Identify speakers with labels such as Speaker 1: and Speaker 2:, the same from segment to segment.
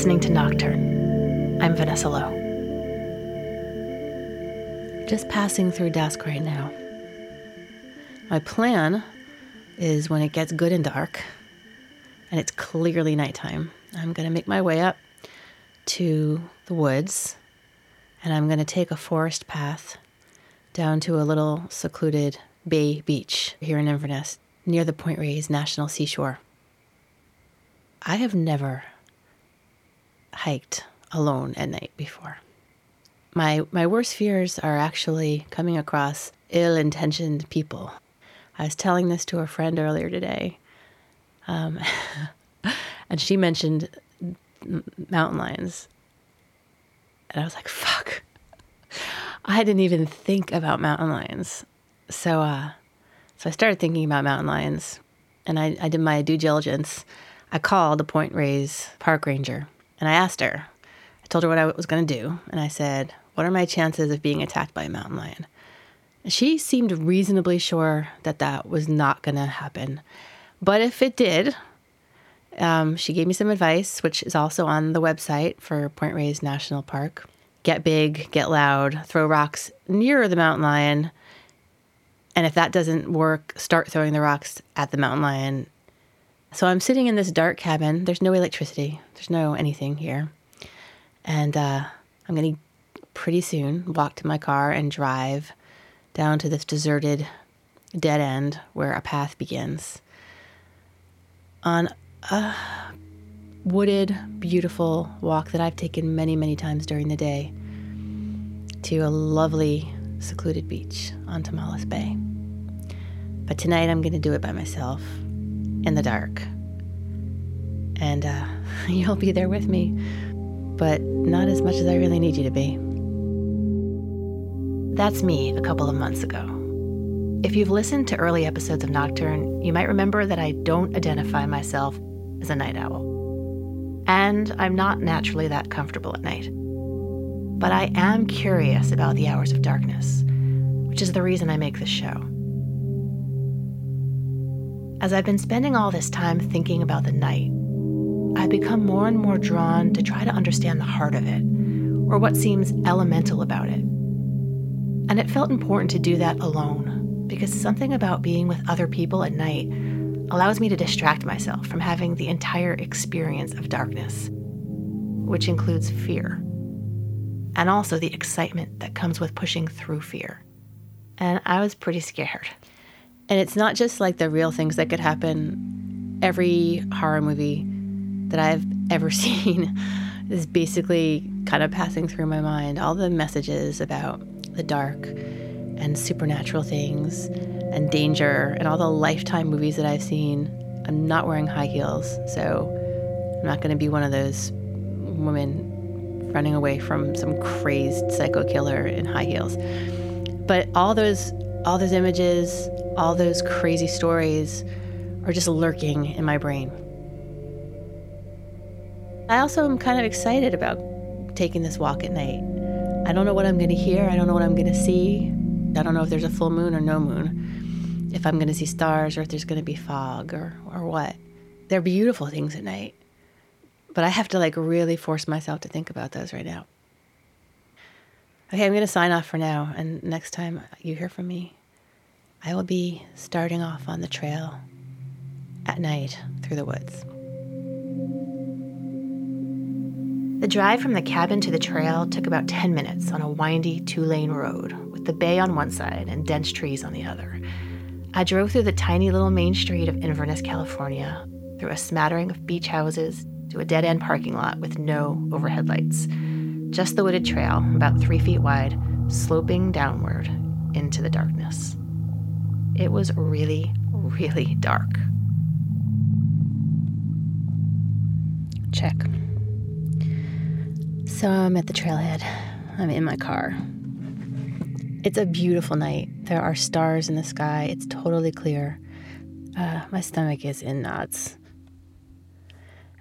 Speaker 1: listening to Nocturne. I'm Vanessa Lowe. Just passing through dusk right now. My plan is when it gets good and dark and it's clearly nighttime, I'm going to make my way up to the woods and I'm going to take a forest path down to a little secluded bay beach here in Inverness near the Point Reyes National Seashore. I have never hiked alone at night before. My my worst fears are actually coming across ill-intentioned people. I was telling this to a friend earlier today, um, and she mentioned mountain lions, and I was like, "Fuck." I didn't even think about mountain lions. So, uh, so I started thinking about mountain lions, and I, I did my due diligence. I called the Point Reyes park ranger, and I asked her. I told her what I was going to do, and I said, "What are my chances of being attacked by a mountain lion?" She seemed reasonably sure that that was not going to happen, but if it did, um, she gave me some advice, which is also on the website for Point Reyes National Park get big, get loud, throw rocks near the mountain lion. And if that doesn't work, start throwing the rocks at the mountain lion. So I'm sitting in this dark cabin. There's no electricity, there's no anything here. And uh, I'm going to pretty soon walk to my car and drive down to this deserted dead end where a path begins on a wooded, beautiful walk that I've taken many, many times during the day to a lovely, secluded beach on Tomales Bay. But tonight I'm going to do it by myself in the dark. And uh, you'll be there with me, but not as much as I really need you to be. That's me a couple of months ago. If you've listened to early episodes of Nocturne, you might remember that I don't identify myself as a night owl and I'm not naturally that comfortable at night. But I am curious about the hours of darkness, which is the reason I make this show. As I've been spending all this time thinking about the night, I've become more and more drawn to try to understand the heart of it, or what seems elemental about it. And it felt important to do that alone, because something about being with other people at night allows me to distract myself from having the entire experience of darkness, which includes fear, and also the excitement that comes with pushing through fear. And I was pretty scared. And it's not just like the real things that could happen. Every horror movie that I've ever seen is basically kind of passing through my mind. All the messages about the dark and supernatural things and danger and all the lifetime movies that I've seen. I'm not wearing high heels, so I'm not going to be one of those women running away from some crazed psycho killer in high heels. But all those all those images, all those crazy stories are just lurking in my brain. I also am kind of excited about taking this walk at night. I don't know what I'm going to hear, I don't know what I'm going to see. I don't know if there's a full moon or no moon if I'm going to see stars or if there's going to be fog or, or what. They're beautiful things at night. But I have to like really force myself to think about those right now. Okay, I'm going to sign off for now. And next time you hear from me, I will be starting off on the trail at night through the woods. The drive from the cabin to the trail took about 10 minutes on a windy two lane road with the bay on one side and dense trees on the other. I drove through the tiny little main street of Inverness, California, through a smattering of beach houses to a dead end parking lot with no overhead lights. Just the wooded trail, about three feet wide, sloping downward into the darkness. It was really, really dark. Check. So I'm at the trailhead. I'm in my car. It's a beautiful night. There are stars in the sky. It's totally clear. Uh, my stomach is in knots.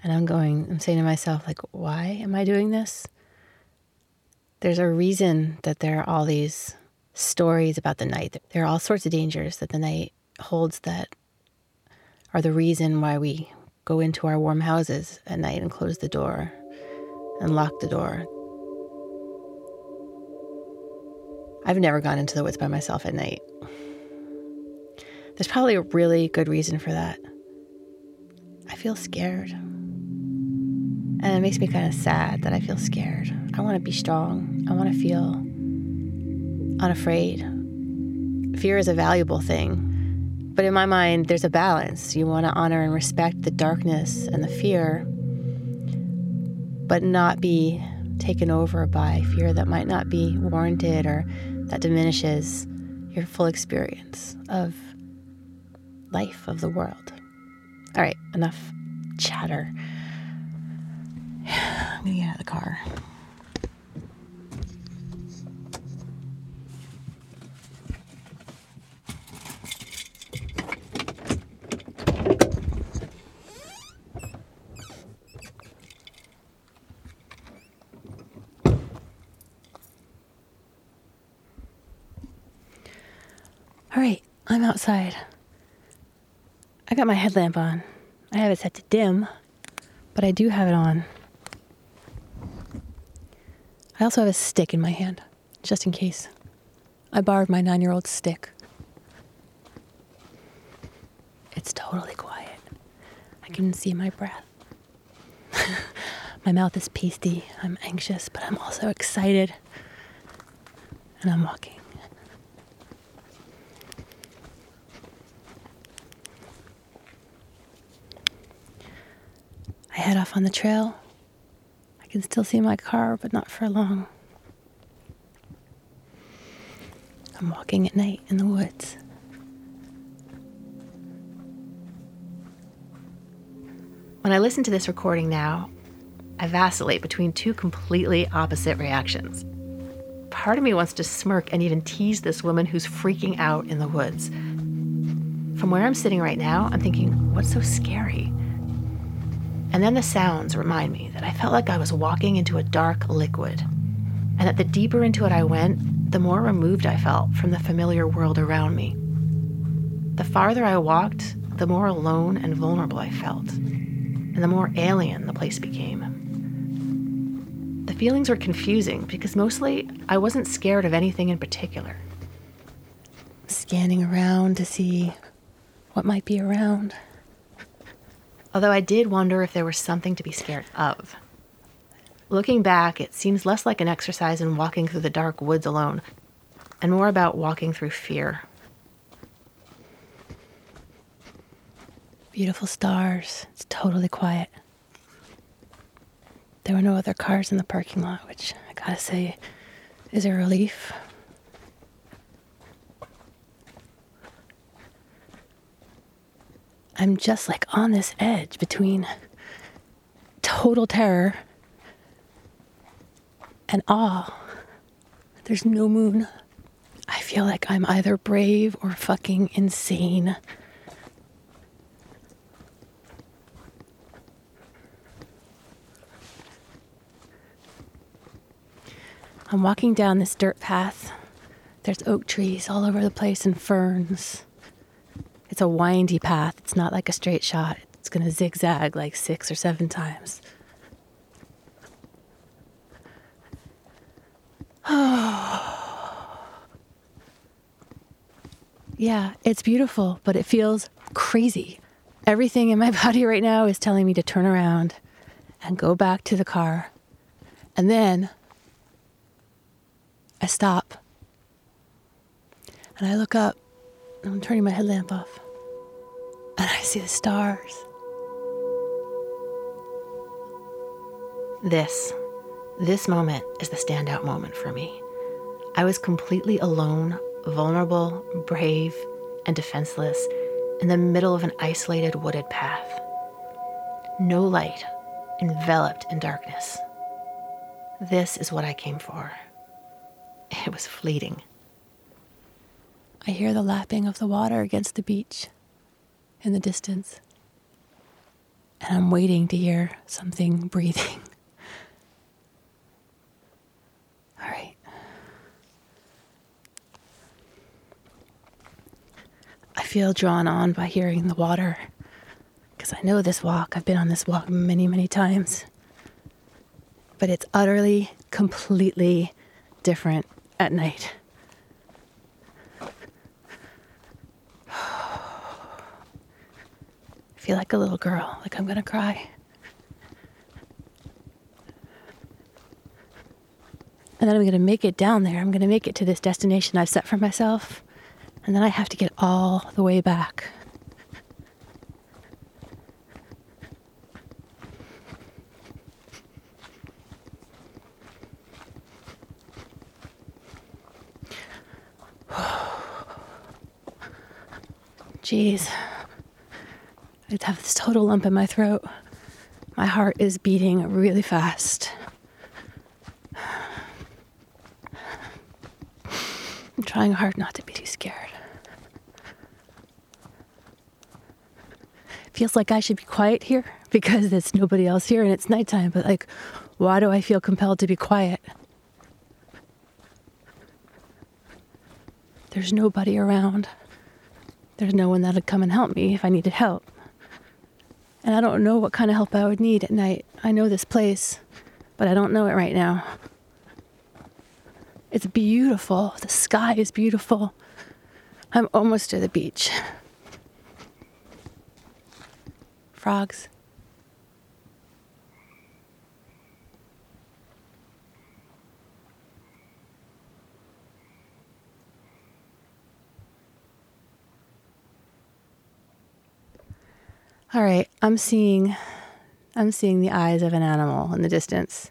Speaker 1: And I'm going, I'm saying to myself, like, why am I doing this? There's a reason that there are all these stories about the night. There are all sorts of dangers that the night holds that are the reason why we go into our warm houses at night and close the door. and lock the door. I've never gone into the woods by myself at night. There's probably a really good reason for that. I feel scared. And it makes me kind of sad that I feel scared. I want to be strong. I want to feel unafraid. Fear is a valuable thing. But in my mind, there's a balance. You want to honor and respect the darkness and the fear, but not be taken over by fear that might not be warranted or that diminishes your full experience of life, of the world. All right, enough chatter. I'm gonna get out of the car. All right, I'm outside. I got my headlamp on. I have it set to dim, but I do have it on. I also have a stick in my hand, just in case. I borrowed my nine year old stick. It's totally quiet. I can see my breath. my mouth is pasty. I'm anxious, but I'm also excited. And I'm walking. I head off on the trail. I can still see my car, but not for long. I'm walking at night in the woods. When I listen to this recording now, I vacillate between two completely opposite reactions. Part of me wants to smirk and even tease this woman who's freaking out in the woods. From where I'm sitting right now, I'm thinking, what's so scary? And then the sounds remind me that I felt like I was walking into a dark liquid, and that the deeper into it I went, the more removed I felt from the familiar world around me. The farther I walked, the more alone and vulnerable I felt, and the more alien the place became. The feelings were confusing because mostly I wasn't scared of anything in particular. Scanning around to see what might be around although I did wonder if there was something to be scared of. Looking back, it seems less like an exercise in walking through the dark woods alone, and more about walking through fear. Beautiful stars. It's totally quiet. There were no other cars in the parking lot, which I gotta say is a relief. I'm just like on this edge between total terror and awe. There's no moon. I feel like I'm either brave or fucking insane. I'm walking down this dirt path. There's oak trees all over the place and ferns. It's a windy path. It's not like a straight shot. It's going to zigzag like six or seven times. yeah, it's beautiful, but it feels crazy. Everything in my body right now is telling me to turn around and go back to the car. And then I stop and I look up. I'm turning my headlamp off and I see the stars. This, this moment is the standout moment for me. I was completely alone, vulnerable, brave, and defenseless in the middle of an isolated wooded path. No light, enveloped in darkness. This is what I came for. It was fleeting. I hear the lapping of the water against the beach in the distance. And I'm waiting to hear something breathing. All right. I feel drawn on by hearing the water because I know this walk. I've been on this walk many, many times. but it's utterly, completely different at night. I feel like a little girl, like I'm gonna cry. And then I'm gonna make it down there. I'm gonna make it to this destination I've set for myself. And then I have to get all the way back. Jeez. I have this total lump in my throat. My heart is beating really fast. I'm trying hard not to be too scared. Feels like I should be quiet here because there's nobody else here and it's nighttime, but like, why do I feel compelled to be quiet? There's nobody around. There's no one that'd come and help me if I needed help. And I don't know what kind of help I would need at night. I know this place, but I don't know it right now. It's beautiful. The sky is beautiful. I'm almost to the beach. Frogs. All right, I'm seeing I'm seeing the eyes of an animal in the distance.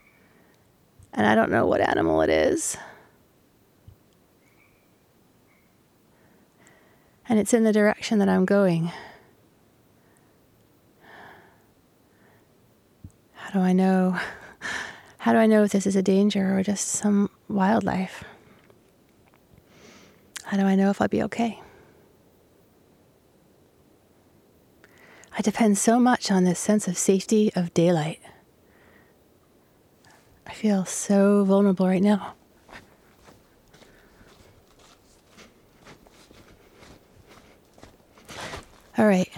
Speaker 1: And I don't know what animal it is. And it's in the direction that I'm going. How do I know? How do I know if this is a danger or just some wildlife? How do I know if I'll be okay? I depend so much on this sense of safety of daylight. I feel so vulnerable right now. All right.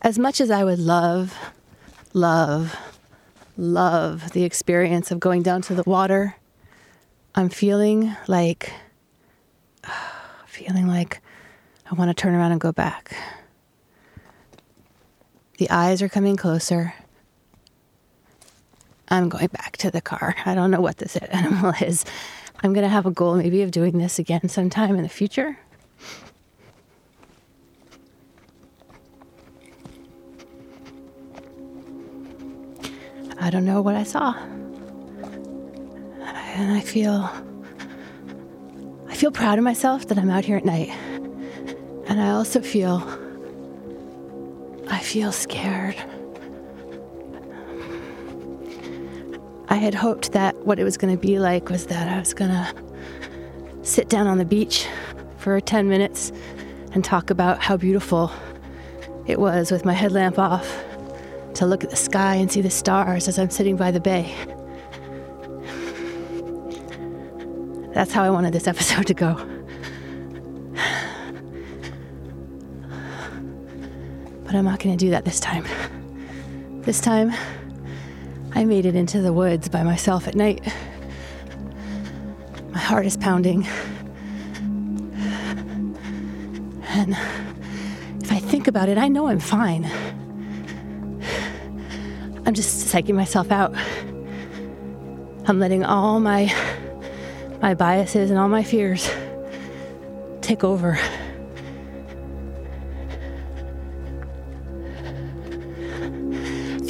Speaker 1: As much as I would love, love, love the experience of going down to the water, I'm feeling like, feeling like I want to turn around and go back. The eyes are coming closer. I'm going back to the car. I don't know what this animal is. I'm going to have a goal maybe of doing this again sometime in the future. I don't know what I saw. And I feel I feel proud of myself that I'm out here at night. And I also feel feel scared. I had hoped that what it was going to be like was that I was going to sit down on the beach for 10 minutes and talk about how beautiful it was with my headlamp off to look at the sky and see the stars as I'm sitting by the bay. That's how I wanted this episode to go. But I'm not going to do that this time. This time, I made it into the woods by myself at night. My heart is pounding. And if I think about it, I know I'm fine. I'm just psyching myself out. I'm letting all my my biases and all my fears take over.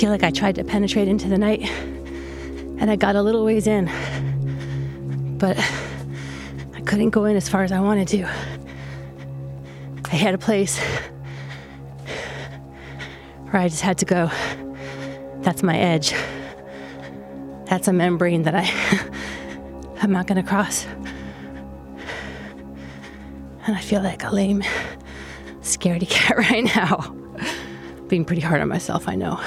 Speaker 1: Feel like I tried to penetrate into the night and I got a little ways in, but I couldn't go in as far as I wanted to. I had a place where I just had to go. That's my edge. That's a membrane that I I'm not going to cross. And I feel like a lame scaredy cat right now. Being pretty hard on myself, I know.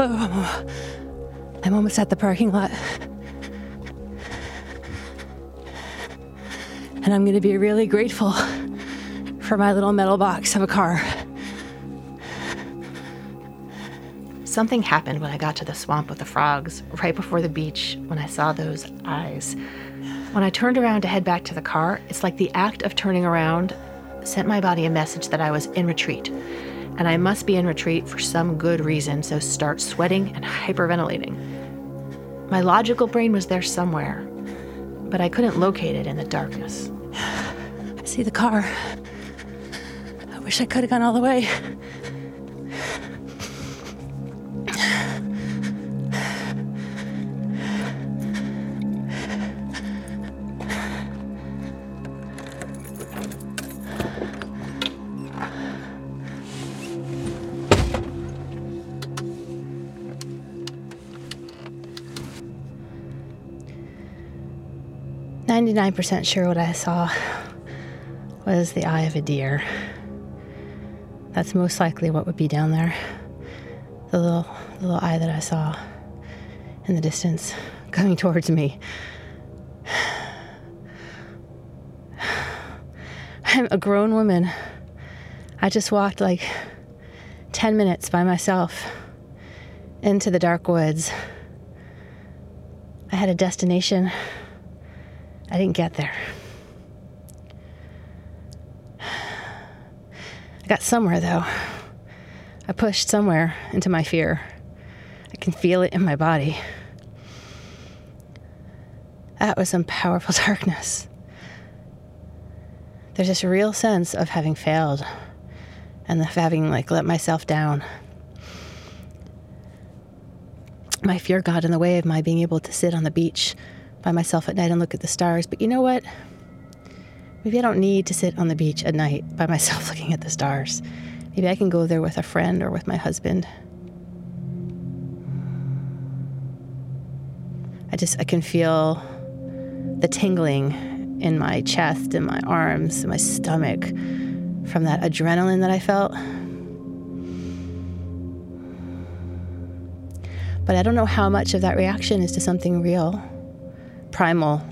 Speaker 1: Whoa. I'm almost at the parking lot. And I'm going to be really grateful for my little metal box of a car.
Speaker 2: Something happened when I got to the swamp with the frogs, right before the beach, when I saw those eyes. When I turned around to head back to the car, it's like the act of turning around sent my body a message that I was in retreat. And I must be in retreat for some good reason, so start sweating and hyperventilating. My logical brain was there somewhere, but I couldn't locate it in the darkness.
Speaker 1: I see the car. I wish I could have gone all the way. 99% sure what I saw was the eye of a deer. That's most likely what would be down there. The little, little eye that I saw in the distance coming towards me. I'm a grown woman. I just walked like 10 minutes by myself into the dark woods. I had a destination. I didn't get there. I got somewhere though. I pushed somewhere into my fear. I can feel it in my body. That was some powerful darkness. There's this real sense of having failed and of having like let myself down. My fear got in the way of my being able to sit on the beach by myself at night and look at the stars. But you know what? Maybe I don't need to sit on the beach at night by myself looking at the stars. Maybe I can go there with a friend or with my husband. I just I can feel the tingling in my chest and my arms and my stomach from that adrenaline that I felt. But I don't know how much of that reaction is to something real primal,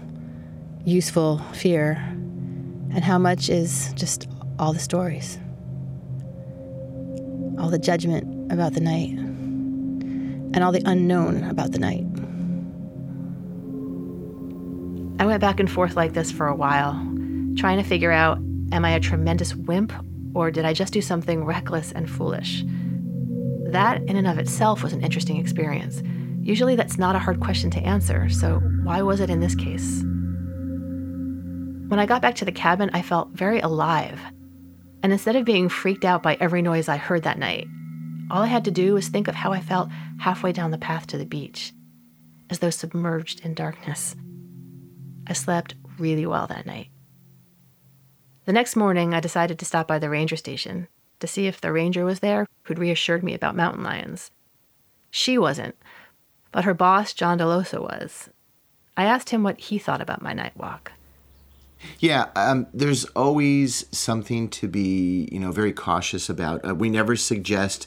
Speaker 1: useful fear, and how much is just all the stories, all the judgment about the night, and all the unknown about the night. I went back and forth like this for a while, trying to figure out am I a tremendous wimp or did I just do something reckless and foolish? That, in and of itself, was an interesting experience. Usually, that's not a hard question to answer, so why was it in this case? When I got back to the cabin, I felt very alive. And instead of being freaked out by every noise I heard that night, all I had to do was think of how I felt halfway down the path to the beach, as though submerged in darkness. I slept really well that night. The next morning, I decided to stop by the ranger station to see if the ranger was there who'd reassured me about mountain lions. She wasn't, but her boss, John Delosa, was. I asked him what he thought about my night walk.
Speaker 3: Yeah, um, there's always something to be, you know, very cautious about. Uh, we never suggest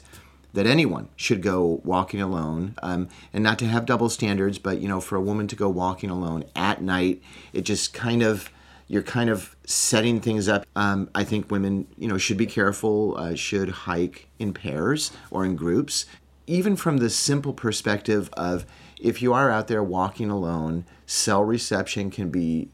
Speaker 3: that anyone should go walking alone, um, and not to have double standards. But you know, for a woman to go walking alone at night, it just kind of you're kind of setting things up. Um, I think women, you know, should be careful. Uh, should hike in pairs or in groups even from the simple perspective of if you are out there walking alone, cell reception can be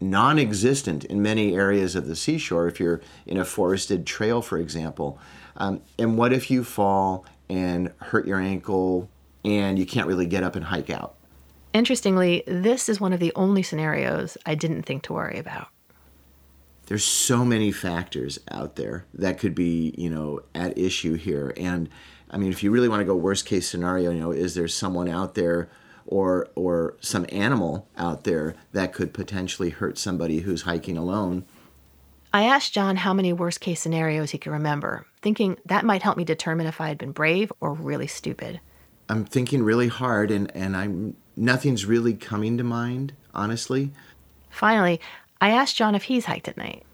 Speaker 3: non existent in many areas of the seashore if you're in a forested trail, for example. Um, and what if you fall and hurt your ankle and you can't really get up and hike out?
Speaker 2: Interestingly, this is one of the only scenarios I didn't think to worry about.
Speaker 3: There's so many factors out there that could be, you know, at issue here. And I mean, if you really want to go worst case scenario, you know, is there someone out there or or some animal out there that could potentially hurt somebody who's hiking alone?
Speaker 2: I asked John how many worst case scenarios he could remember, thinking that might help me determine if I had been brave or really stupid.
Speaker 3: I'm thinking really hard and, and I'm nothing's really coming to mind, honestly.
Speaker 2: Finally, I asked John if he's hiked at night.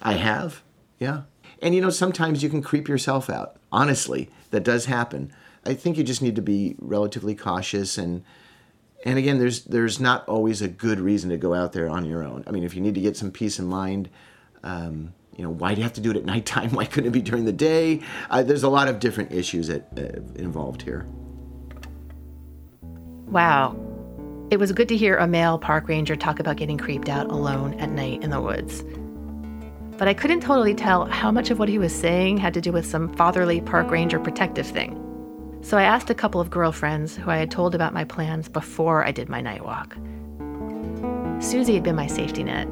Speaker 3: I have, yeah. And you know, sometimes you can creep yourself out. Honestly, that does happen. I think you just need to be relatively cautious and and again, there's there's not always a good reason to go out there on your own. I mean, if you need to get some peace of mind, um, you know, why do you have to do it at nighttime? Why couldn't it be during the day? Uh, there's a lot of different issues that, uh, involved here.
Speaker 1: Wow. It was good to hear a male park ranger talk about getting creeped out alone at night in the woods. But I couldn't totally tell how much of what he was saying had to do with some fatherly park ranger protective thing. So I asked a couple of girlfriends who I had told about my plans before I did my night walk. Susie had been my safety net.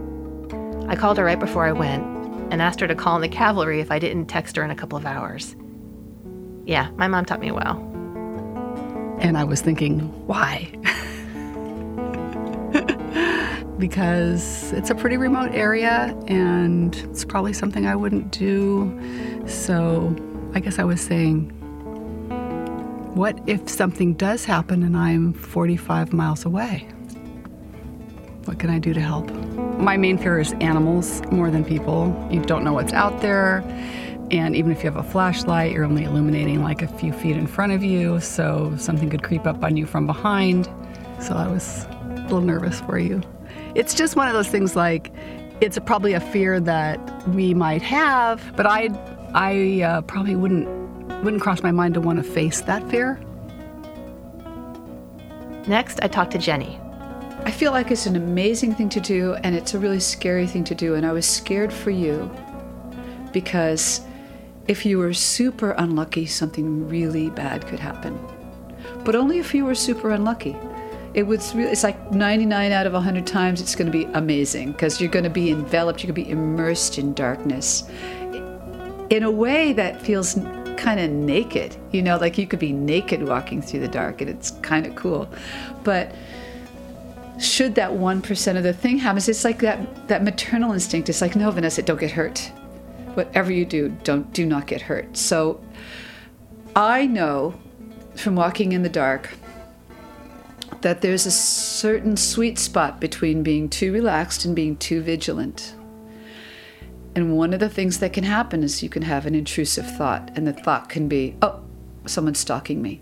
Speaker 1: I called her right before I went and asked her to call in the cavalry if I didn't text her in a couple of hours. Yeah, my mom taught me well.
Speaker 4: And I was thinking, why? because it's a pretty remote area and it's probably something I wouldn't do. So I guess I was saying, what if something does happen and I'm 45 miles away? What can I do to help? My main fear is animals more than people. You don't know what's out there. And even if you have a flashlight, you're only illuminating like a few feet in front of you, so something could creep up on you from behind. So I was a little nervous for you. It's just one of those things like it's probably a fear that we might have, but I I uh, probably wouldn't wouldn't cross my mind to want to face that fear.
Speaker 1: Next, I talked to Jenny.
Speaker 5: I feel like it's an amazing thing to do, and it's a really scary thing to do. And I was scared for you because if you were super unlucky, something really bad could happen. But only if you were super unlucky. It was really, it's like 99 out of 100 times it's going to be amazing because you're going to be enveloped, you're going to be immersed in darkness in a way that feels kind of naked. You know, like you could be naked walking through the dark, and it's kind of cool. But should that one percent of the thing happen, it's like that that maternal instinct. It's like, no, Vanessa, don't get hurt. Whatever you do, don't do not get hurt. So I know from walking in the dark that there's a certain sweet spot between being too relaxed and being too vigilant. And one of the things that can happen is you can have an intrusive thought, and the thought can be, oh, someone's stalking me.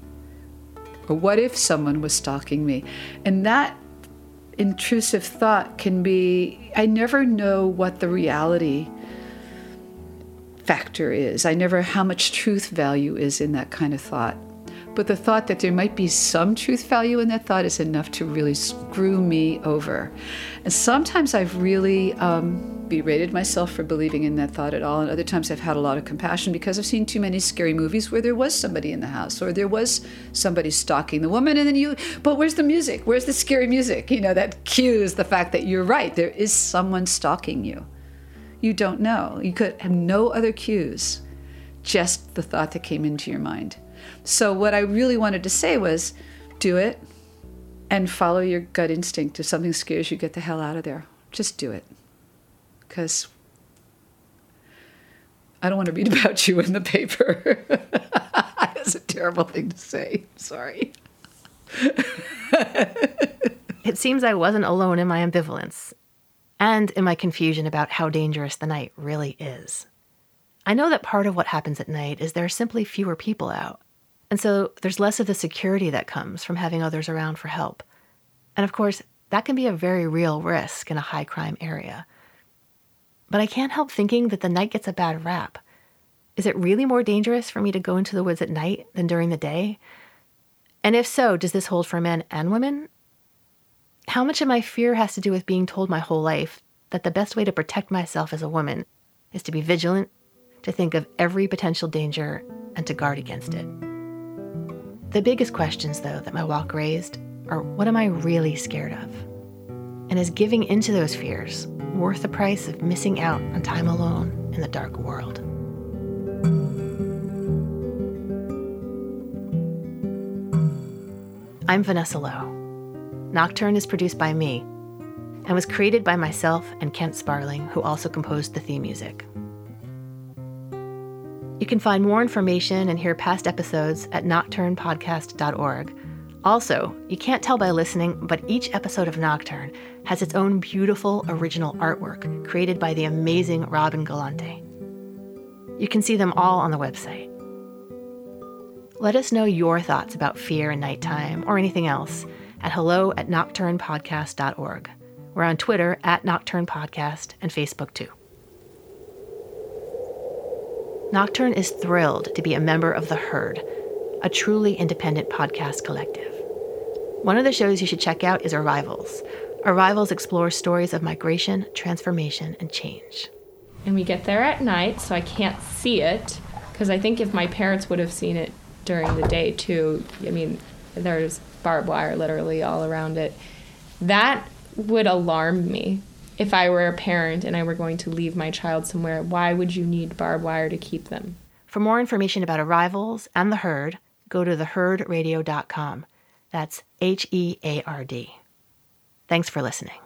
Speaker 5: Or what if someone was stalking me? And that intrusive thought can be, I never know what the reality factor is. I never how much truth value is in that kind of thought. But the thought that there might be some truth value in that thought is enough to really screw me over. And sometimes I've really um, berated myself for believing in that thought at all. And other times I've had a lot of compassion because I've seen too many scary movies where there was somebody in the house or there was somebody stalking the woman. And then you, but where's the music? Where's the scary music? You know, that cues the fact that you're right. There is someone stalking you. You don't know. You could have no other cues, just the thought that came into your mind. So, what I really wanted to say was do it and follow your gut instinct. If something scares you, get the hell out of there. Just do it because I don't want to read about you in the paper. That's a terrible thing to say. Sorry.
Speaker 1: it seems I wasn't alone in my ambivalence and in my confusion about how dangerous the night really is. I know that part of what happens at night is there are simply fewer people out. And so there's less of the security that comes from having others around for help. And of course, that can be a very real risk in a high crime area. But I can't help thinking that the night gets a bad rap. Is it really more dangerous for me to go into the woods at night than during the day? And if so, does this hold for men and women? How much of my fear has to do with being told my whole life that the best way to protect myself as a woman is to be vigilant, to think of every potential danger, and to guard against it? The biggest questions, though, that my walk raised are what am I really scared of? And is giving into those fears worth the price of missing out on time alone in the dark world. I'm Vanessa Lowe. Nocturne is produced by me and was created by myself and Kent Sparling, who also composed the theme music. You can find more information and hear past episodes at nocturnepodcast.org also, you can't tell by listening, but each episode of Nocturne has its own beautiful original artwork created by the amazing Robin Galante. You can see them all on the website. Let us know your thoughts about fear and nighttime or anything else at hello at nocturnepodcast.org. We're on Twitter at Nocturne Podcast and Facebook too. Nocturne is thrilled to be a member of The Heard, a truly independent podcast collective. One of the shows you should check out is Arrivals. Arrivals explores stories of migration, transformation, and change.
Speaker 6: And we get there at night, so I can't see it. Because I think if my parents would have seen it during the day too, I mean, there's barbed wire literally all around it. That would alarm me. If I were a parent and I were going to leave my child somewhere, why would you need barbed wire to keep them?
Speaker 1: For more information about Arrivals and the Heard, go to theheardradio.com. That's H E A R D. Thanks for listening.